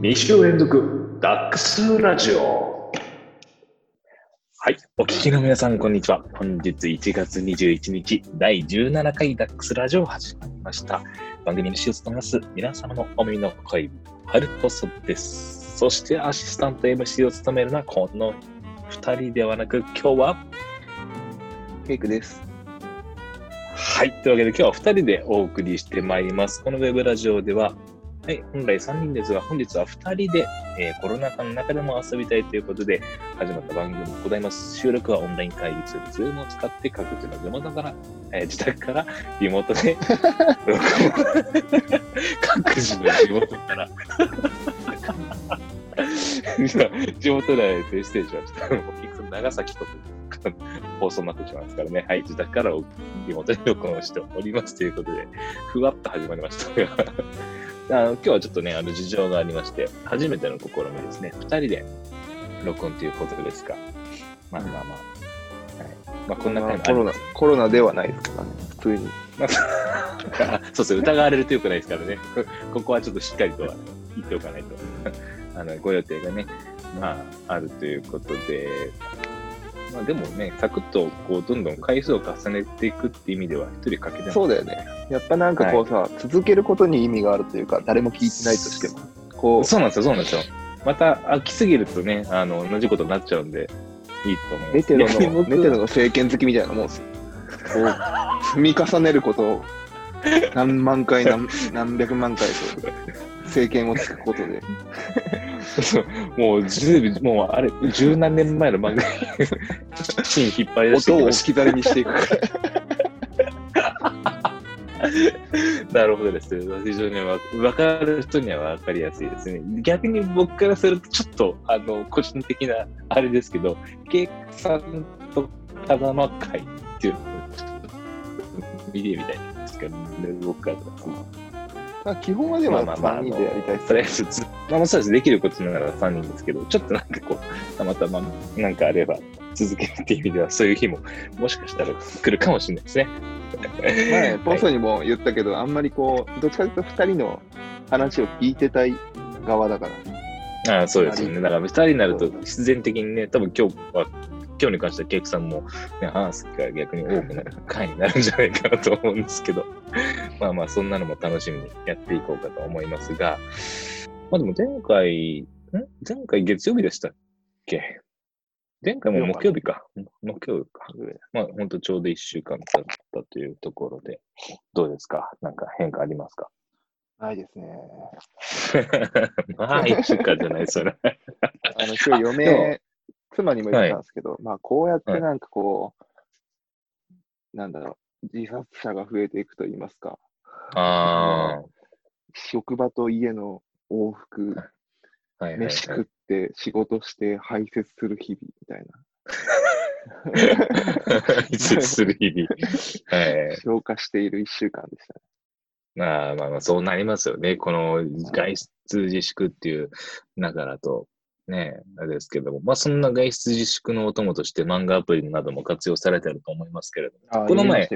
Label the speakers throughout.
Speaker 1: 2週連続ダックスラジオはい、お聞きの皆さん、こんにちは。本日1月21日、第17回ダックスラジオ始まりました。番組の主を務めます皆様のお耳の声、ハルトソです。そしてアシスタント MC を務めるのはこの2人ではなく、今日は
Speaker 2: ケイクです。
Speaker 1: はい。というわけで今日は2人でお送りしてまいります。このウェブラジオでは、はい、本来3人ですが、本日は2人で、えーコロナ禍の中でも遊びたいということで始まった番組でございます。収録はオンライン会議ツール、ズームを使って各自の地元から、えー自宅からリモートで 各自の地元から地元内でステージはちょっと結局長崎と放送になってしまいますからね。はい、自宅からリモートで録音しておりますということで、ふわっと始まりましたあの今日はちょっとね、あの事情がありまして、初めての試みですね。二人で録音ということですが、まあまあまあ。はい、まあこんな
Speaker 2: ま
Speaker 1: 感じ
Speaker 2: あコロナ、コロナではないですからね。普通に。
Speaker 1: あ そうそう、疑われるとよくないですからね。こ ここはちょっとしっかりと言っておかないと。あのご予定がね、まあ、あるということで、まあでもね、サクッとこうどんどん回数を重ねていくっていう意味では、一人かけても
Speaker 2: そうだよね。やっぱなんかこうさ、続けることに意味があるというか、誰も聞いてないとしても、こう、
Speaker 1: そうなんですよ、そうなんですよ。また飽きすぎるとね、あの同じことになっちゃうんで、いいと思います。
Speaker 2: メテロの、
Speaker 1: 僕
Speaker 2: メテロの政権好きみたいなもんですよ。こう、積み重ねることを、何万回何、何百万回と、政権をつくことで。
Speaker 1: そうもうずいぶん、もうあれ、十何年前の漫画にシーン引っ張り出して
Speaker 2: 音を置き去りにしていくから。
Speaker 1: た。なるほどです。非常にわ分かる人には分かりやすいですね。逆に僕からすると、ちょっと、あの、個人的なあれですけど、ケイクさんと風間会っていうのを見てみたいんですけど、ね、僕からすると
Speaker 2: まあ、基本はでも
Speaker 1: まあまあまあ
Speaker 2: 3人でやりたいっす
Speaker 1: とりあえずつ、まあ、そうです。できることなら3人ですけど、ちょっとなんかこう、たまたまなんかあれば続けるっていう意味では、そういう日も もしかしたら来るかもしれないですね。
Speaker 2: 前、ポストにも言ったけど、あんまりこう、どっちかというと2人の話を聞いてたい側だから。
Speaker 1: ああそうですよね。だから2人になると必然的にね、多分今日は、今日に関してはケイクさんも、ね、話す機会が逆に多くなる回になるんじゃないかなと思うんですけど、まあまあそんなのも楽しみにやっていこうかと思いますが、まあでも前回、ん？前回月曜日でしたっけ？前回も木曜日か。木曜日か。まあ本当ちょうど1週間経ったというところで、どうですか？なんか変化ありますか？
Speaker 2: ないですね。
Speaker 1: まあ1週間じゃない、それ。
Speaker 2: あの、今日嫁、妻にも言ってたんですけど、まあ、こうやってなんかこう、なんだろう、自殺者が増えていくと言いますか、
Speaker 1: あ
Speaker 2: 職場と家の往復、
Speaker 1: あ、はいはい、はい。
Speaker 2: 飯食って、仕事して、排泄する日々みたい
Speaker 1: 移設する日々。はい
Speaker 2: な、。消化している一週間でしたね。
Speaker 1: まあまあまあ、そうなりますよね。この外出自粛っていう中だと、ね、あれですけども、まあそんな外出自粛のお供として漫画アプリなども活用されてると思いますけれども、
Speaker 2: あ
Speaker 1: この前。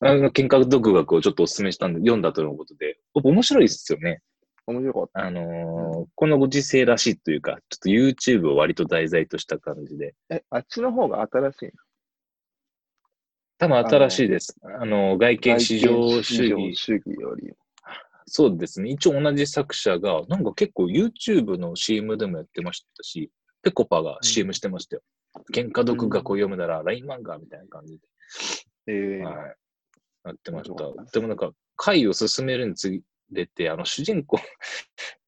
Speaker 1: あの、見学独学をちょっとお勧めしたんで、読んだとのことで、面白いですよね。
Speaker 2: 面白かった。
Speaker 1: あのーこのご時世らしいというか、ちょっと YouTube を割と題材とした感じで、
Speaker 2: え、あっちの方が新しい
Speaker 1: 多分新しいです。あの、外見至上主義。
Speaker 2: 主義より。
Speaker 1: そうですね。一応同じ作者が、なんか結構 YouTube の CM でもやってましたし、ペコパが CM してましたよ。喧嘩独学を読むなら LINE 漫画みたいな感じで。
Speaker 2: えー
Speaker 1: はい。やってまし
Speaker 2: た。
Speaker 1: でもなんか、回を進めるにつれて、あの、主人公、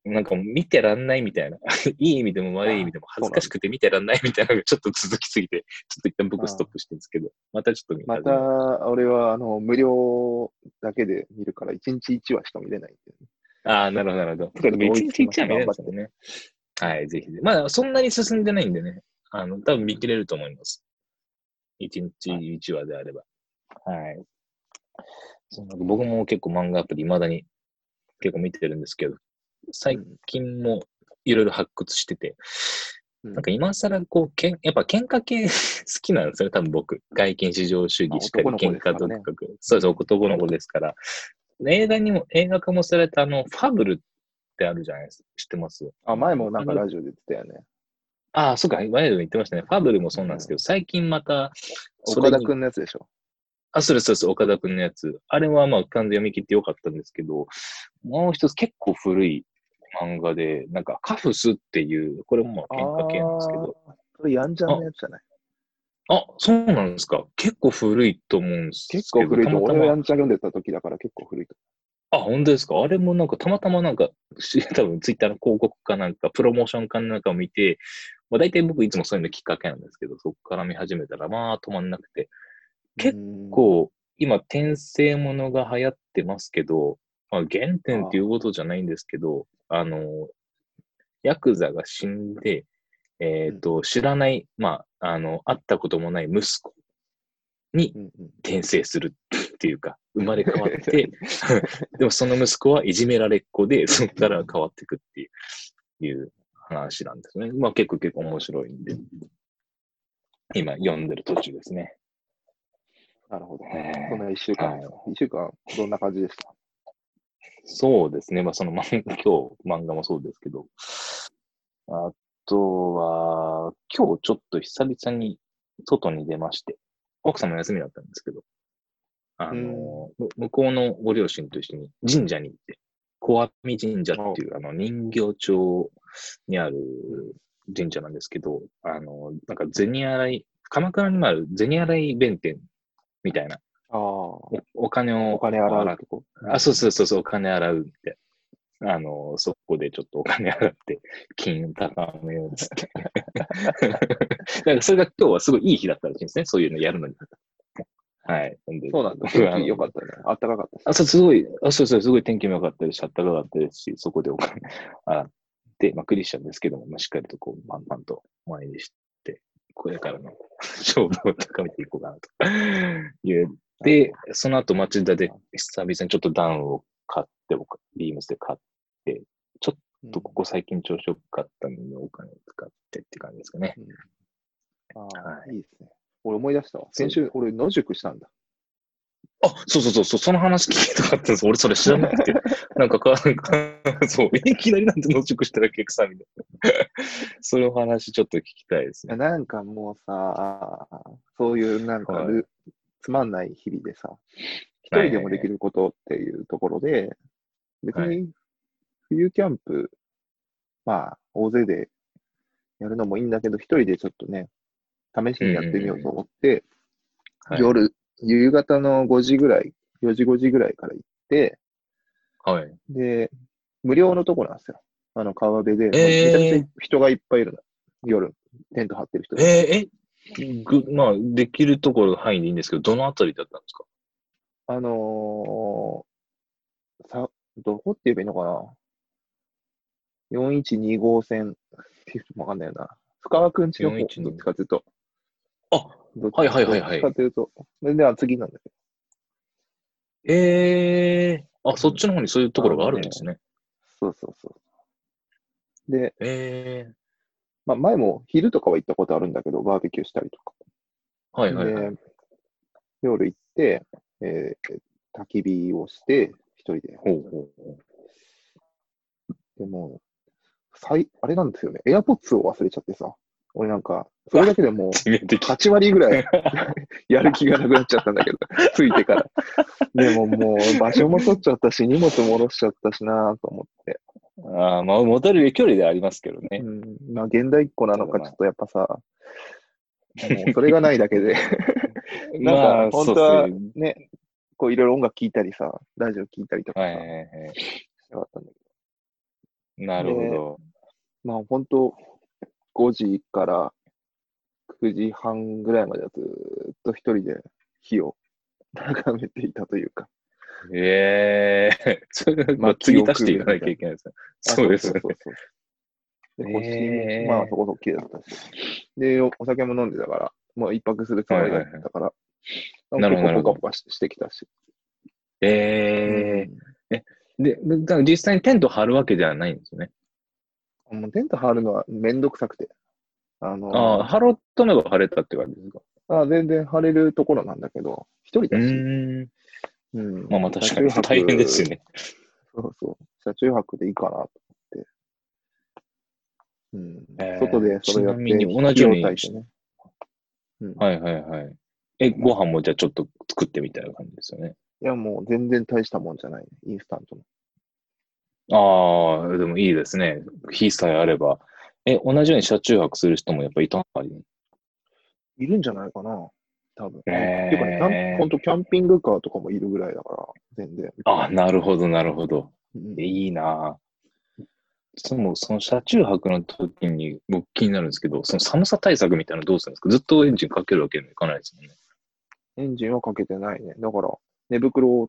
Speaker 1: なんか見てらんないみたいな、いい意味でも悪い意味でも恥ずかしくて見てらんないみたいなのがちょっと続きすぎて、ちょっと一旦僕ストップしてるんですけど、またちょっと見
Speaker 2: また、俺は、あの、無料だけで見るから、1日1話しか見れないんで、ね。
Speaker 1: ああ、なるほど、なるほど。てか、でも一日一話見れるんですよね。はい、ぜひ。まだそんなに進んでないんでね、あの、多分見切れると思います。一日一話であれば。はい。僕も結構漫画アプリ未だに結構見てるんですけど、最近もいろいろ発掘してて、
Speaker 2: うん
Speaker 1: なんか今更こう、けんやっぱ喧嘩系 好きなんですよね、多分僕。外見至上主義しかり喧嘩
Speaker 2: 子ですからね。
Speaker 1: そうです、男の子ですから。映画にも、映画化もされたあの、ファブルっってあるじゃないですか。知ってます？
Speaker 2: あ、前もなんかラジオで言ってたよね。
Speaker 1: ああ、そうか、ワイルド言ってましたね。ファブルもそうなんですけど、最近また、
Speaker 2: 岡田くんのやつでしょ。
Speaker 1: あ、そうです、そうです、岡田くんのやつ。あれはまあ、完全読み切ってよかったんですけど、もう一つ結構古い漫画で、なんか、カフスっていう、これもまあ、喧嘩系なんですけど、
Speaker 2: あー。それヤンジャンのやつじゃない？
Speaker 1: あ、そうなんですか。結構古いと思うんですけど。
Speaker 2: 結構古いと。
Speaker 1: たまたま
Speaker 2: 俺がヤンジャン読んでた時だから結構古いと。
Speaker 1: あ、本当ですか？あれもなんかたまたまなんか、し 多分ツイッターの広告かなんか、プロモーションかなんかを見て、まあ大体僕いつもそういうのきっかけなんですけど、そこから見始めたらまあ止まんなくて、結
Speaker 2: 構、
Speaker 1: こう、今転生ものが流行ってますけど、まあ原点っていうことじゃないんですけど、あの、ヤクザが死んで、えっ、と、知らない、まあ、あの、会ったこともない息子に
Speaker 2: うんうん
Speaker 1: 転生するっていうか、生まれ変わって、でもその息子はいじめられっ子で、そこから変わっていくっていういう話なんですね。まあ結構結構面白いんで、今読んでる途中ですね。
Speaker 2: なるほど。
Speaker 1: えー
Speaker 2: そんな一週間ですか。一週間、どんな感じでした？
Speaker 1: そうですね。まあその漫画、今日漫画もそうですけど、あとは、今日ちょっと久々に外に出まして、奥さんも休みだったんですけど、あの、む向こうのご両親と一緒に神社に行って、小阿弥神社っていうあの人形町にある神社なんですけど、あの、なんか銭洗い、鎌倉にもある銭洗い弁天みたいな、おお金を
Speaker 2: お金洗うとこ。
Speaker 1: あ、そうそうそうそう、お金洗うって。あの、そこでちょっとお金洗って、金高めようっつって。だからそれが今日はすごいいい日だったらしいんですね、そういうのやるのに。はい。
Speaker 2: そうなんだ。天気良かったね。あったかかったし。
Speaker 1: あ、そう、すごい、あ、そうそう、すごい天気も良かったですし、あったかかったですし、そこでお金洗って、まあ、クリスチャンですけども、まあ、しっかりとこう、パンパンと前にして、これからの 勝負を高めていこうかなという。で、その後町田で久々にちょっとダウンを買って、僕、ビームスで買って、ちょっとここ最近調子良かったので、お金を使ってって感じですかね。
Speaker 2: あ
Speaker 1: は
Speaker 2: あ、いいですね。俺思い出したわ。先週、俺野宿したんだ。
Speaker 1: あ、そうそうそうそう、その話聞きたかったんです。俺それ知らなくて。なんかか、なんかそう、いきなりなんて野宿したら結構さ、みたいな。その話ちょっと聞きたいですね。
Speaker 2: なんかもうさ、そういうなんかつまんない日々でさ、一人でもできることっていうところで、別
Speaker 1: は
Speaker 2: に冬キャンプ、まあ、大勢でやるのもいいんだけど、一人でちょっとね、試しにやってみようと思って、
Speaker 1: はい、
Speaker 2: 夜、夕方の5時ぐらい、4時5時ぐらいから行って、
Speaker 1: はい。
Speaker 2: で、無料のとこなんですよ。あの、川辺で、
Speaker 1: えー
Speaker 2: めちゃくちゃ人がいっぱいいるの。夜、テント張ってる人が。
Speaker 1: えーえ、ぐ、まあ、できるところ範囲でいいんですけど、どのあたりだったんですか？
Speaker 2: あのー、さ、どこって言えばいいのかな ?412 号線わかんないよな。深川くんちの方、
Speaker 1: 412
Speaker 2: どっちかっていうと。
Speaker 1: あ、
Speaker 2: どっち
Speaker 1: はいはいはいはい
Speaker 2: どっちかっていうと。それでは次なんだけ
Speaker 1: ええあ、そっちの方にそういうところがあるんですね。
Speaker 2: ど。そうそうそう。で、
Speaker 1: ええ
Speaker 2: まあ前も昼とかは行ったことあるんだけど、バーベキューしたりとか。
Speaker 1: はいはいはい。
Speaker 2: で、夜行って、えー焚き火をして、一人で。
Speaker 1: ほうほうほう。
Speaker 2: でも、最、あれなんですよね。エアポッツを忘れちゃってさ。俺なんか、それだけでもう
Speaker 1: 致命的。
Speaker 2: 8割ぐらい やる気がなくなっちゃったんだけど、ついてから。でももう場所も取っちゃったし、荷物も戻しちゃったしなと思って。
Speaker 1: ああ、まあ、持たれる距離でありますけどね。
Speaker 2: うん、まあ現代っ子なのか、
Speaker 1: まあ
Speaker 2: ちょっとやっぱさ、それがないだけで、なん
Speaker 1: ま
Speaker 2: か
Speaker 1: あ、
Speaker 2: 本当は
Speaker 1: ね。
Speaker 2: ね、こういろいろ音楽聴いたりさ、ラジオ聴いたりとかさ、
Speaker 1: はいはいはい。
Speaker 2: したかったんだけ
Speaker 1: なるほど。
Speaker 2: ど、まあ本当、5時から9時半ぐらいまではずーっと一人で火を眺めていたというか。
Speaker 1: ええ それは、まあ、次足していかなきゃいけないですね。
Speaker 2: あ
Speaker 1: そうですよね。
Speaker 2: で、星
Speaker 1: へー
Speaker 2: も、まあそこそこ綺麗だったし。で、おお酒も飲んでたから、もう一泊するつもりだったから、
Speaker 1: いなるほどなるほど
Speaker 2: ポカポカししてきたし。
Speaker 1: ええで、でだから実際にテント張るわけではないんですよね。
Speaker 2: うんもうテント張るのはめんどくさくて。あの
Speaker 1: ああ、張ろうと思えば張れたって感じですか？
Speaker 2: あ全然張れるところなんだけど、一人
Speaker 1: う
Speaker 2: だし。
Speaker 1: まあまあ確かに大変ですよ。ね。
Speaker 2: そうそう。車中泊でいいかなと思っうん
Speaker 1: えー
Speaker 2: 外でそれやって、
Speaker 1: ちなみに同じように
Speaker 2: ね。うん
Speaker 1: はいはいはい。え、ご飯もじゃあちょっと作ってみたいな感じですよね。
Speaker 2: いや、もう全然大したもんじゃない、ね。インスタントの。
Speaker 1: ああ、でもいいですね。火さえあれば。え、同じように車中泊する人もやっぱいたの？か
Speaker 2: いるんじゃないかな多分。
Speaker 1: へー
Speaker 2: っていうかね、キャンほんとキャンピングカーとかもいるぐらいだから、全然。
Speaker 1: あなるほど、なるほど。
Speaker 2: うん
Speaker 1: いいなぁその、その車中泊の時に僕気になるんですけど、その寒さ対策みたいなのどうするんですか？ずっとエンジンかけるわけにはいかないですもんね。
Speaker 2: エンジンはかけてないね。だから、寝袋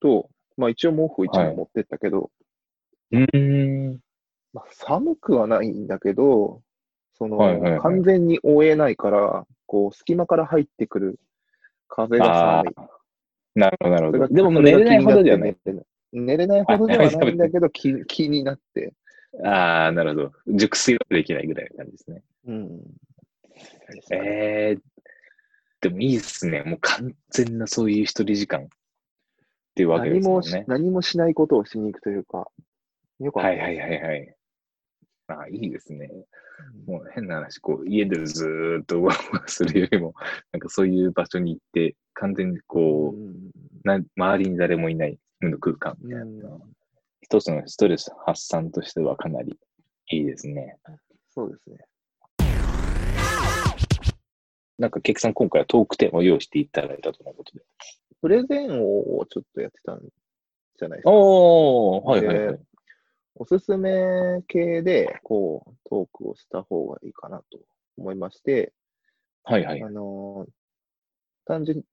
Speaker 2: と、まあ一応毛布一枚持ってったけど、
Speaker 1: うーん。
Speaker 2: まあ、寒くはないんだけど、その、
Speaker 1: はいはいはい
Speaker 2: 完全に覆えないから、こう、隙間から入ってくる風が寒い。
Speaker 1: なるほど、なるほど。でも寝れないほどではない。
Speaker 2: 寝れないほどではないんだけど、気 気になって。
Speaker 1: ああ、なるほど。熟睡はできないぐらいの感じですね。
Speaker 2: うん。
Speaker 1: ええでもいいですね。もう完全なそういう一人時間っていうわけで
Speaker 2: 何もし
Speaker 1: すもんね。
Speaker 2: 何もしないことをしに行くというか、よかった。
Speaker 1: はいはいはいはい。ああ、いいですね。もう変な話、こう、家でずーっとワンワンするよりも、なんかそういう場所に行って、完全にこう、
Speaker 2: うん
Speaker 1: な周りに誰もいない無の空間みたいな一つのストレス発散としてはかなりいいですね。
Speaker 2: そうですね。
Speaker 1: なんか、ケクさん、今回はトークテーマを用意していただいたとのことで。
Speaker 2: プレゼンをちょっとやってたんじゃないですか。
Speaker 1: おー、はいはいはい。
Speaker 2: おすすめ系で、こう、トークをした方がいいかなと思いまして、
Speaker 1: はいはい
Speaker 2: あ。のー単純に、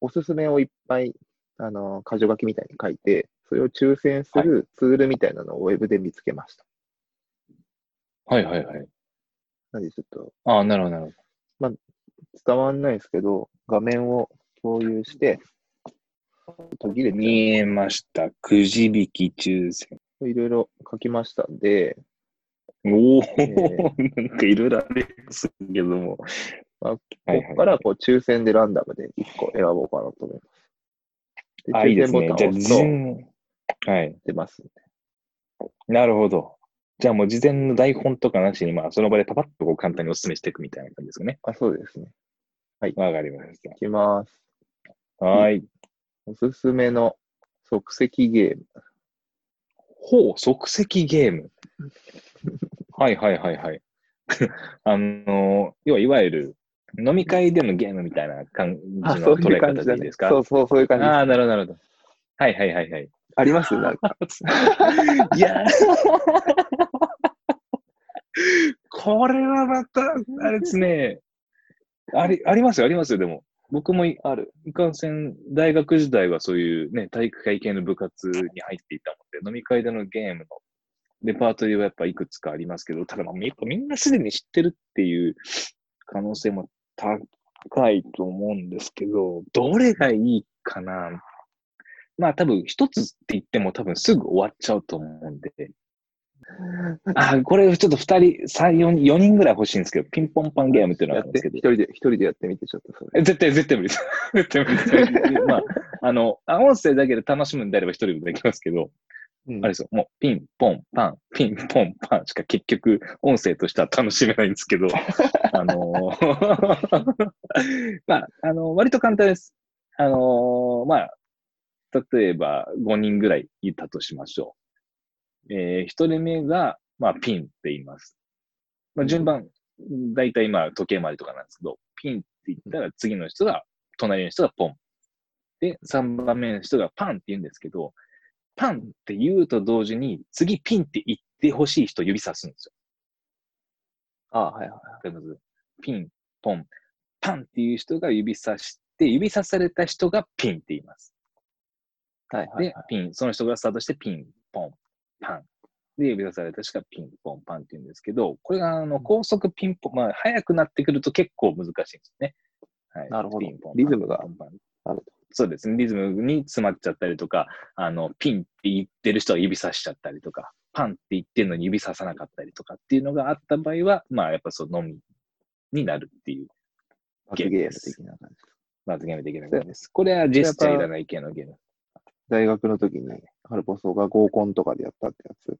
Speaker 2: おすすめをいっぱい、あのー箇条書きみたいに書いて、それを抽選するツールみたいなのをウェブで見つけました。
Speaker 1: はいはいはい。
Speaker 2: なんでちょっと
Speaker 1: ああ、なるほどなるほど。
Speaker 2: 伝わんないですけど、画面を共有して、途切れて、
Speaker 1: 見えました。くじ引き抽選。
Speaker 2: いろいろ書きましたんで、
Speaker 1: おお、
Speaker 2: え
Speaker 1: なんかいろいろありますけども。
Speaker 2: まあ
Speaker 1: はい
Speaker 2: ここからこう抽選でランダムで1個選ぼうかなと思います。で
Speaker 1: あ、いいですね。
Speaker 2: 抽選ボタンを押すと
Speaker 1: はい。
Speaker 2: 出ますんで。
Speaker 1: なるほど。じゃあもう事前の台本とかなしに、まあ、その場でパパッとこう簡単にお勧めしていくみたいな感じですかね。
Speaker 2: あ、そうですね。
Speaker 1: わかりまし
Speaker 2: いきます。
Speaker 1: た。はい。
Speaker 2: おすすめの即席ゲーム。
Speaker 1: ほう、即席ゲーム。はいはいはいはい。あの、要はいわゆる飲み会でのゲームみたいな感じの捉え方でいいです。か？
Speaker 2: そうそう、そういう感じです。
Speaker 1: ああ、なるほど、なるほど。はいはいはいはい。
Speaker 2: あります？なんか。
Speaker 1: いやーこれはまた、あれですね。あり、ありますよ、ありますよ、でも。僕も
Speaker 2: ある。
Speaker 1: いかんせん、大学時代はそういうね、体育会系の部活に入っていたので、飲み会でのゲームのレパートリーはやっぱいくつかありますけど、ただまあみみんなすでに知ってるっていう可能性も高いと思うんですけど、どれがいいかなまあ多分一つって言っても多分すぐ終わっちゃうと思うんで、あ、これちょっと二人、三、四人、四人ぐらい欲しいんですけど、ピンポンパンゲームっていうのがあるんですけど
Speaker 2: 一。人で、一人でやってみて、ちょっとそれ。
Speaker 1: え絶対、絶対無理です。絶対無理です。まあ、あの、あ音声だけで楽しむんであれば一人でできますけど、
Speaker 2: うん
Speaker 1: あれですよ、もうピン、ポン、パン、ピン、ポン、パンしか結局音声としては楽しめないんですけど、あのー まあ、あの割と簡単です。あのーまあ、例えば5人ぐらいいたとしましょう。えー、1人目が、まあ、ピンって言います。まあ、順番、だいたい今時計回りとかなんですけど、ピンって言ったら次の人が、隣の人がポン。で、3番目の人がパンって言うんですけど、パンって言うと同時に、次ピンって言ってほしい人を指さすんですよ。
Speaker 2: あはいはい。
Speaker 1: わかります？ピン、ポン、パンっていう人が指さして、指さされた人がピンって言います。
Speaker 2: はいはい、
Speaker 1: で、ピン、その人がスタートしてピン、ポン、パン。で、指さされた人がピン、ポン、パンって言うんですけど、これがあの高速ピンポン、まあ、速くなってくると結構難しいんですね。はい、
Speaker 2: なるほど
Speaker 1: ピンポン
Speaker 2: リズムがあると
Speaker 1: そうですね。リズムに詰まっちゃったりとか、あの、ピンって言ってる人は指さしちゃったりとか、パンって言ってるのに指ささなかったりとかっていうのがあった場合は、まあ、やっぱそう、飲みになるっていう
Speaker 2: 罰ゲーム的な感じ。
Speaker 1: 罰ゲーム的な感じです。これはジェスチャーいらない系のゲーム。
Speaker 2: 大学の時に、ハルポソが合コンとかでやったってやつ。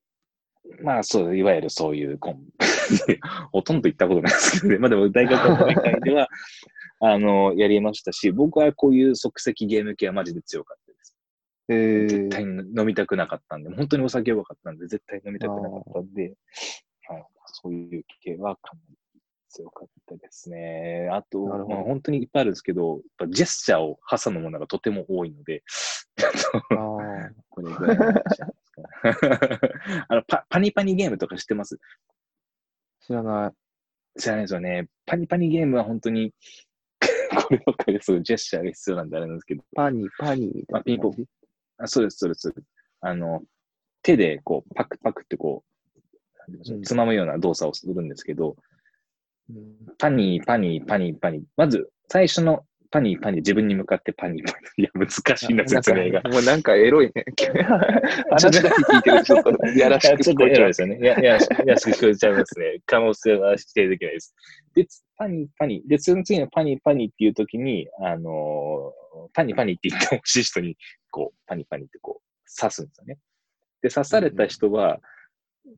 Speaker 1: まあそう、いわゆるそういうコン、ほとんど行ったことないですけどね。まあでも大学の大会では、あの、やりましたし、僕はこういう即席ゲーム系はマジで強かったです。
Speaker 2: えー、
Speaker 1: 絶対に飲みたくなかったんで、本当にお酒弱かったんで、絶対飲みたくなかったんで、はい、そういう系はかなり強かったですね。あと、まあ、本当にいっぱいあるんですけど、やっぱジェスチャーを挟むものがとても多いので、これぐらいの話なんですか あのパパニパニゲームとか知ってます？
Speaker 2: 知らない。
Speaker 1: 知らないですよね。パニパニゲームは本当に、こればっかりそうジェスチャーが必要なんであれなんですけど、
Speaker 2: パニー、パニーみたいな感じ？
Speaker 1: あそうです、そうです。あの、手でこう、パクパクってこう、つまむような動作をするんですけど、
Speaker 2: うん
Speaker 1: パニー、パニー、パニー、パニー。まず、最初のパニー、パニー、自分に向かってパニー、パニー。いや、難しいな、説明が
Speaker 2: もうなんかエロいね。話だけ聞いてるとちょっとやらしく聞こえちゃ
Speaker 1: いですよね。いや、いや、やしく聞こえちゃいますね。可能性は否定できないです。で、パニー、パニー。で、その次のパニー、パニーっていう時に、あのーパニー、パニーって言ってほしい人に、こう、パニー、パニーってこう、刺すんですよね。で、刺された人は、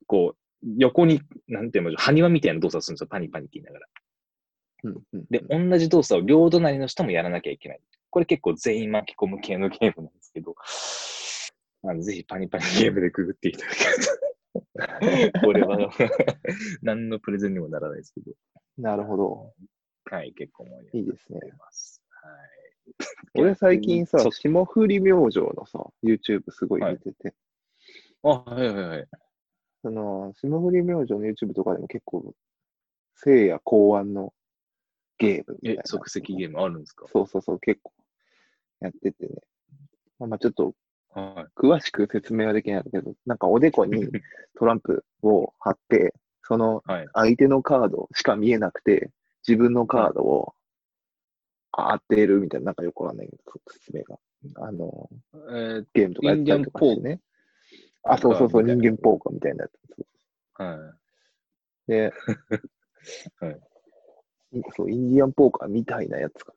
Speaker 1: こう、横に、なんていうの、埴輪みたいな動作をするんですよ。パニー、パニーって言いながら。
Speaker 2: うんうん
Speaker 1: で、同じ動作を両隣の人もやらなきゃいけない。これ結構全員巻き込む系のゲームなんですけど、あのぜひパニパニゲームでくぐっていただけると。これは 何のプレゼンにもならないですけど、
Speaker 2: なるほど。
Speaker 1: はい、結構盛り
Speaker 2: いいですね
Speaker 1: 上がります。はい。
Speaker 2: 俺最近さ
Speaker 1: そ、
Speaker 2: 霜降り明星のさ、YouTube すごい見てて、
Speaker 1: あ、はいはいはい。
Speaker 2: その、霜降り明星の YouTube とかでも結構、聖夜考案のゲームみたいな、。
Speaker 1: え即席ゲームあるんですか？
Speaker 2: そうそうそう、結構やっててね。まあ、まあちょっと
Speaker 1: は
Speaker 2: 詳しく説明はできないんだけど、なんかおでこに トランプを貼って、その
Speaker 1: い。はい。
Speaker 2: 相手のカードしか見えなくて、自分のカードを当てるみたいな、なんかよくわかんないけど、説明が。あの、
Speaker 1: えー
Speaker 2: ゲームとかやったりとかしてね。あ、そうそうそう、人間ポーカーみたいなやつ。
Speaker 1: はい。
Speaker 2: で、
Speaker 1: はい
Speaker 2: いそう、インディアンポーカーみたいなやつか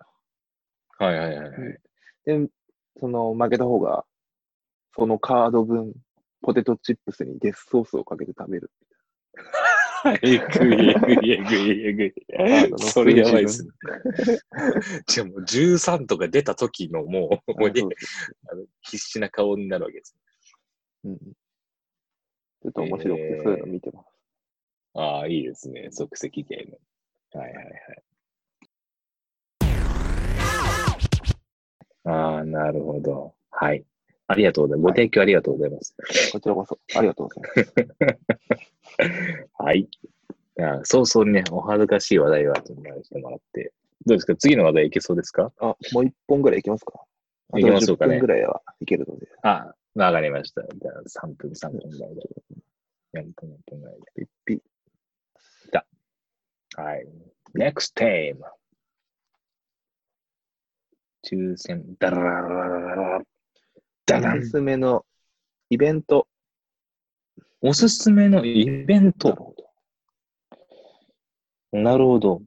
Speaker 1: はいはいはいはい。
Speaker 2: な。で、その負けた方が、そのカード分、ポテトチップスにデスソースをかけて食べる。
Speaker 1: えぐいえぐいえぐいえぐい。それやばいですね。じゃあもう13とか出た時のもう、もう 必死な顔になるわけです。
Speaker 2: うんちょっと面白くて、
Speaker 1: えー
Speaker 2: そういうの見てます。
Speaker 1: ああ、いいですね。即席ゲーム。はいはいはい。ああ、なるほど。はい。ありがとうございます。ご提供ありがとうございます。
Speaker 2: こちらこそ、ありがとうございます。
Speaker 1: はい。いや早々にね、お恥ずかしい話題はちょっとしてもらって。どうですか？次の話題いけそうですか？
Speaker 2: あ、もう一本ぐらいいきますか？
Speaker 1: いきましょうかね
Speaker 2: あと10分ぐらいはいけるので。
Speaker 1: あ、わかりました。じゃあ3分、3分ぐらいで。4分、4分ぐらい
Speaker 2: ピッピ。
Speaker 1: で。はい。next time. 抽選、ダララララララダダン
Speaker 2: おすすめのイベント。
Speaker 1: おすすめのイベント。なるほど。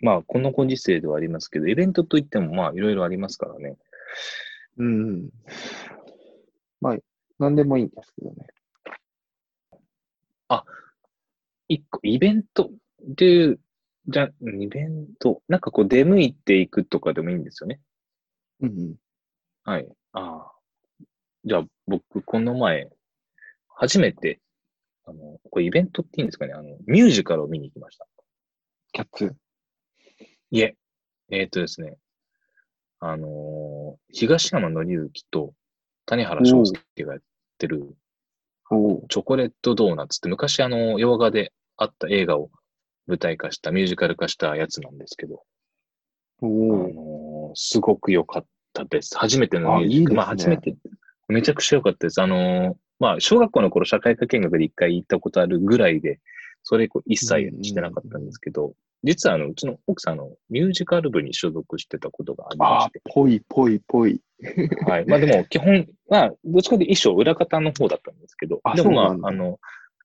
Speaker 1: まあ、このご時世ではありますけど、イベントといっても、まあ、いろいろありますからね。
Speaker 2: うんうん。まあ、なんでもいいんですけどね。
Speaker 1: 一個、イベントで、じゃ、イベント、なんかこう、出向いていくとかでもいいんですよね。
Speaker 2: うんうん。
Speaker 1: はい。ああ。じゃあ、僕、この前、初めて、あの、これイベントっていいんですかねあの、ミュージカルを見に行きました。
Speaker 2: キャッツ。
Speaker 1: いえ、えーっとですね、あのー東山紀之と谷原章介がやってる
Speaker 2: お
Speaker 1: チョコレートドーナツって昔あの、洋画であった映画を舞台化した、ミュージカル化したやつなんですけど、
Speaker 2: お
Speaker 1: あ
Speaker 2: お
Speaker 1: のーすごく良かったです。初めてのミュージカル。
Speaker 2: あいいね
Speaker 1: まあ初めて、めちゃくちゃ良かったです。あのーまあ小学校の頃社会科見学で一回行ったことあるぐらいで、それ以降一切してなかったんですけど、実はあの、うちの奥さんのミュージカル部に所属してたことがありま
Speaker 2: あ
Speaker 1: して、、
Speaker 2: ぽいぽいぽい。
Speaker 1: はい。まあでも基本は、どっちかというと衣装裏方の方だったんですけど、
Speaker 2: あ
Speaker 1: でもまあ、あの、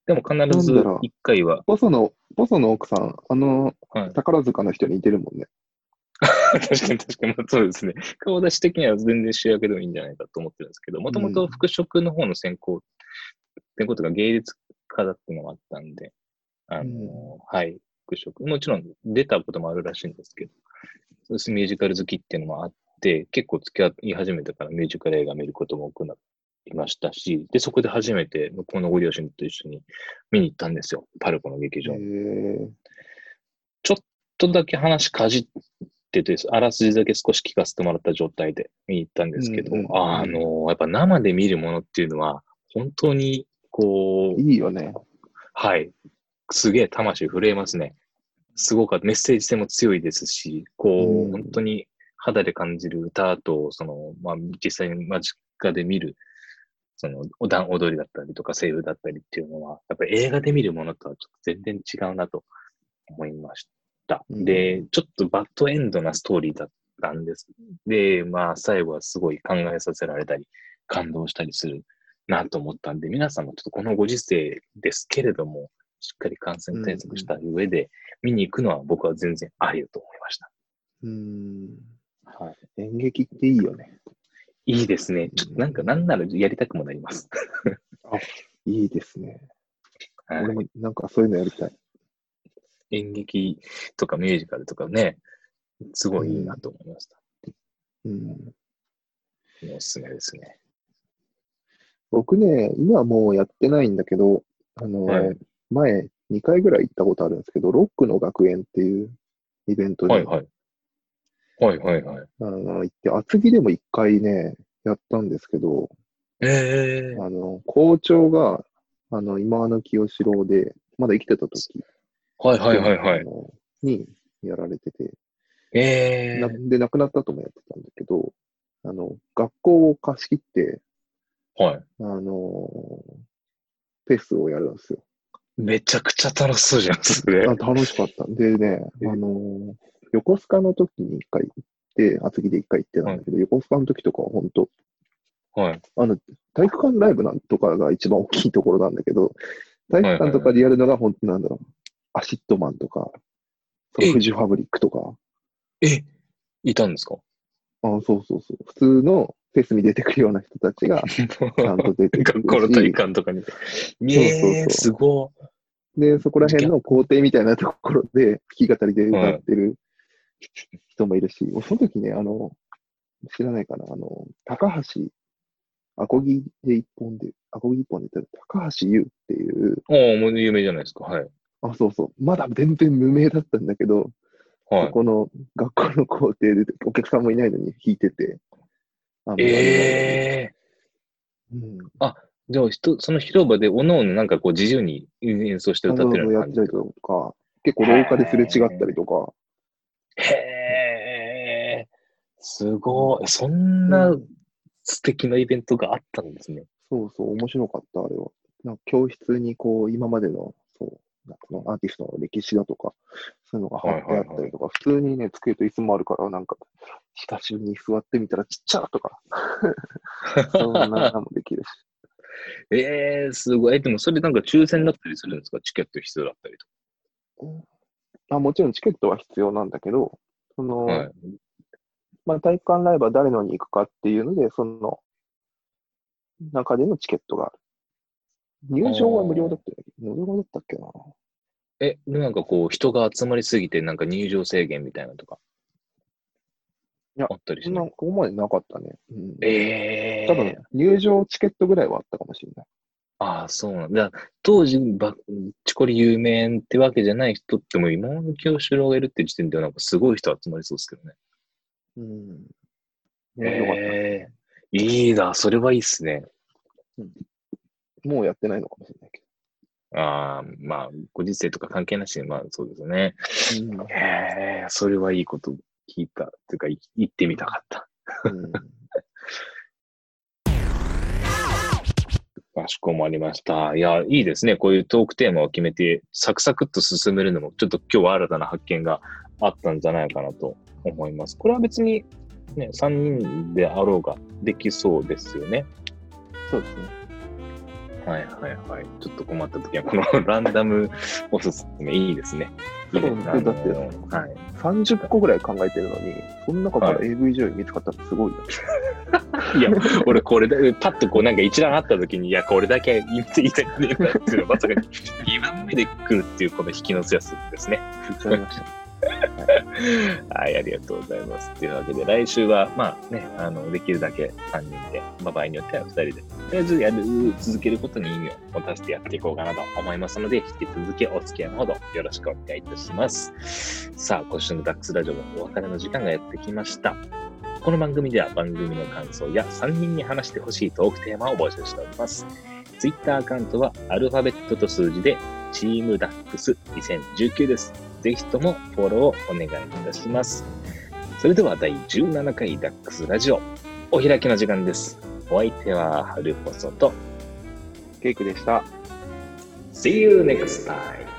Speaker 1: でも必ず一回は、
Speaker 2: ボソの、ボソの奥さん、あの、
Speaker 1: はい、
Speaker 2: 宝塚の人に似てるもんね。
Speaker 1: 確かに確かに、まあ、そうですね。顔出し的には全然主役でもいいんじゃないかと思ってるんですけど、もともと服飾の方の専攻てことが芸術家だっていうのもあったんで、あの、
Speaker 2: うん。
Speaker 1: はい、服飾。もちろん出たこともあるらしいんですけど、そうですミュージカル好きっていうのもあって、結構付き合い始めてからミュージカル映画見ることも多くなりましたし、で、そこで初めて向こうのご両親と一緒に見に行ったんですよ。パルコの劇場ちょっとだけ話かじってて、あらすじだけ少し聞かせてもらった状態で見に行ったんですけど、
Speaker 2: うんうんうん
Speaker 1: あの、やっぱ生で見るものっていうのは、本当に、こう、
Speaker 2: いいよね。
Speaker 1: はい、すげえ魂震えますね。すごかった。メッセージ性も強いですし、こう、
Speaker 2: うん
Speaker 1: 本当に肌で感じる歌と、その、まあ、実際に間近で見る、その、おだん踊りだったりとか、声優だったりっていうのは、やっぱり映画で見るものとはちょっと全然違うなと思いました。
Speaker 2: うん
Speaker 1: で、ちょっとバッドエンドなストーリーだったんです。で、まあ、最後はすごい考えさせられたり、感動したりするなと思ったんで、皆さんもちょっとこのご時世ですけれども、しっかり感染対策した上で、見に行くのは僕は全然ありだと思いました。
Speaker 2: うん。
Speaker 1: はい、
Speaker 2: 演劇っていいよね。
Speaker 1: いいですね。ちょっとなんか、なんならやりたくもなります。
Speaker 2: いいですね。
Speaker 1: はい
Speaker 2: 俺もなんかそういうのやりたい。
Speaker 1: 演劇とかミュージカルとかね、すごいいいなと思いました。
Speaker 2: うん。
Speaker 1: おすすめですね。
Speaker 2: 僕ね、今はもうやってないんだけど、あの、
Speaker 1: はい
Speaker 2: 前2回ぐらい行ったことあるんですけど、ロックの学園っていうイベントに、
Speaker 1: はいはい。はいはいはい。
Speaker 2: あの行って、厚木でも1回ね、やったんですけど、
Speaker 1: ええ
Speaker 2: あの、校長が、あの、今の清志郎で、まだ生きてた時
Speaker 1: はいはいはいはい。
Speaker 2: にやられてて、
Speaker 1: ええ
Speaker 2: なで、亡くなった後もやってたんだけど、あの、学校を貸し切って、
Speaker 1: はい。
Speaker 2: あの、フェスをやるんですよ。
Speaker 1: めちゃくちゃ楽しそうじゃん、それ。
Speaker 2: あ楽しかった。でね、
Speaker 1: え。
Speaker 2: あの、横須賀の時に一回行って、厚木で一回行ってたんだけど、横須賀の時とかは本当
Speaker 1: はい。
Speaker 2: あの、体育館ライブなんとかが一番大きいところなんだけど、体育館とかでやるのが本当なんだろう、 ACIDMAN とか、その
Speaker 1: え。
Speaker 2: フジファブリックとか、
Speaker 1: え、いたんですか？
Speaker 2: あそうそうそう、普通のフェスに出てくるような人たちがちゃんと出てくる
Speaker 1: 学校の体育
Speaker 2: し、
Speaker 1: 館とかに。
Speaker 2: そうそう
Speaker 1: ええすご
Speaker 2: で、そこら辺の校庭みたいなところで弾き語りで歌ってる人もいるし、その時ね、あの、知らないかな、あの、高橋、アコギで一本で、アコギ一本で言ったら、高橋優っていう、
Speaker 1: い。おお、もう有名じゃないですか。はい。
Speaker 2: あ、そうそう、まだ全然無名だったんだけど、
Speaker 1: はい
Speaker 2: そ。この学校の校庭でお客さんもいないのに弾いてて、あの
Speaker 1: ええ
Speaker 2: うん、
Speaker 1: じゃあ、人、その広場で、おのおのなんかこう、自由に演奏して歌ってるような感じ
Speaker 2: やったりとか、結構廊下ですれ違ったりとか、
Speaker 1: へえ、すごい。そんな
Speaker 2: うん
Speaker 1: 素敵なイベントがあったんですね。
Speaker 2: そうそう、面白かった、あれは。なんか教室にこう、今までの、そう、そのアーティストの歴史だとか、そういうのが貼ってあったりとか、普通にね、机と椅子もあるから、なんか、親しみに座ってみたらちっちゃとか、そんなのもできるし。
Speaker 1: ええすごい。え、でもそれなんか抽選だったりするんですか？チケット必要だったり
Speaker 2: あもちろんチケットは必要なんだけど、その、
Speaker 1: とか。はい。
Speaker 2: まあ、体育館ライブは誰のに行くかっていうので、その中でのチケットがある。入場は無料だったよね。無料だったっけな。
Speaker 1: え、でなんかこう、人が集まりすぎて、なんか入場制限みたいなのとか？
Speaker 2: いや
Speaker 1: あったりし
Speaker 2: そんな、
Speaker 1: ない。
Speaker 2: ここまでなかったね。うん、
Speaker 1: ええ
Speaker 2: 多分、入場チケットぐらいはあったかもしれない。
Speaker 1: ああ、そうなんだ。当時、ば、チコリ有名ってわけじゃない人っても、今の清志郎がいるって時点ではなんかすごい人集まりそうですけどね。
Speaker 2: うん。面白かった。
Speaker 1: ええいいな、それはいいっすね。
Speaker 2: もうやってないのかもしれないけ
Speaker 1: ああ、まあ、ご時世とか関係なしに、まあそうですね。
Speaker 2: ど。
Speaker 1: へえ、それはいいこと聞いた。というか、い行ってみたかった。
Speaker 2: うん。
Speaker 1: かしこまりました。いや、いいですね。こういうトークテーマを決めて、サクサクっと進めるのも、ちょっと今日は新たな発見があったんじゃないかなと思います。これは別に、ね、3人であろうができそうですよね。
Speaker 2: そうですね。
Speaker 1: はいはいはい。ちょっと困った時は、このランダムおすすめいいですね。
Speaker 2: そうだって
Speaker 1: はい。
Speaker 2: 30個ぐらい考えてるのに、その中から
Speaker 1: は
Speaker 2: AV 女優見つかったのすごいよ。
Speaker 1: いや、俺これだ、パッとこうなんか一覧あった時に、いや、これだけ言っていいたくねえなっていうのまさかに 2番目で来るっていうこの引きの強さですね。
Speaker 2: 言っちゃいました。
Speaker 1: はい、ありがとうございます。というわけで、来週は、まあね、あの、できるだけ3人で、まあ、場合によっては2人で、とりあえずやる、続けることに意味を持たせてやっていこうかなと思いますので、引き続きお付き合いのほどよろしくお願いいたします。さあ、今週のダックスラジオもお別れの時間がやってきました。この番組では番組の感想や3人に話してほしいトークテーマを募集しております。ツイッターアカウントはアルファベットと数字でチームダックス2019です。ぜひともフォローをお願いいたします。それでは第17回ダックスラジオ、お開きの時間です。お相手はハルポソと、
Speaker 2: ケイクでした。
Speaker 1: See you next time!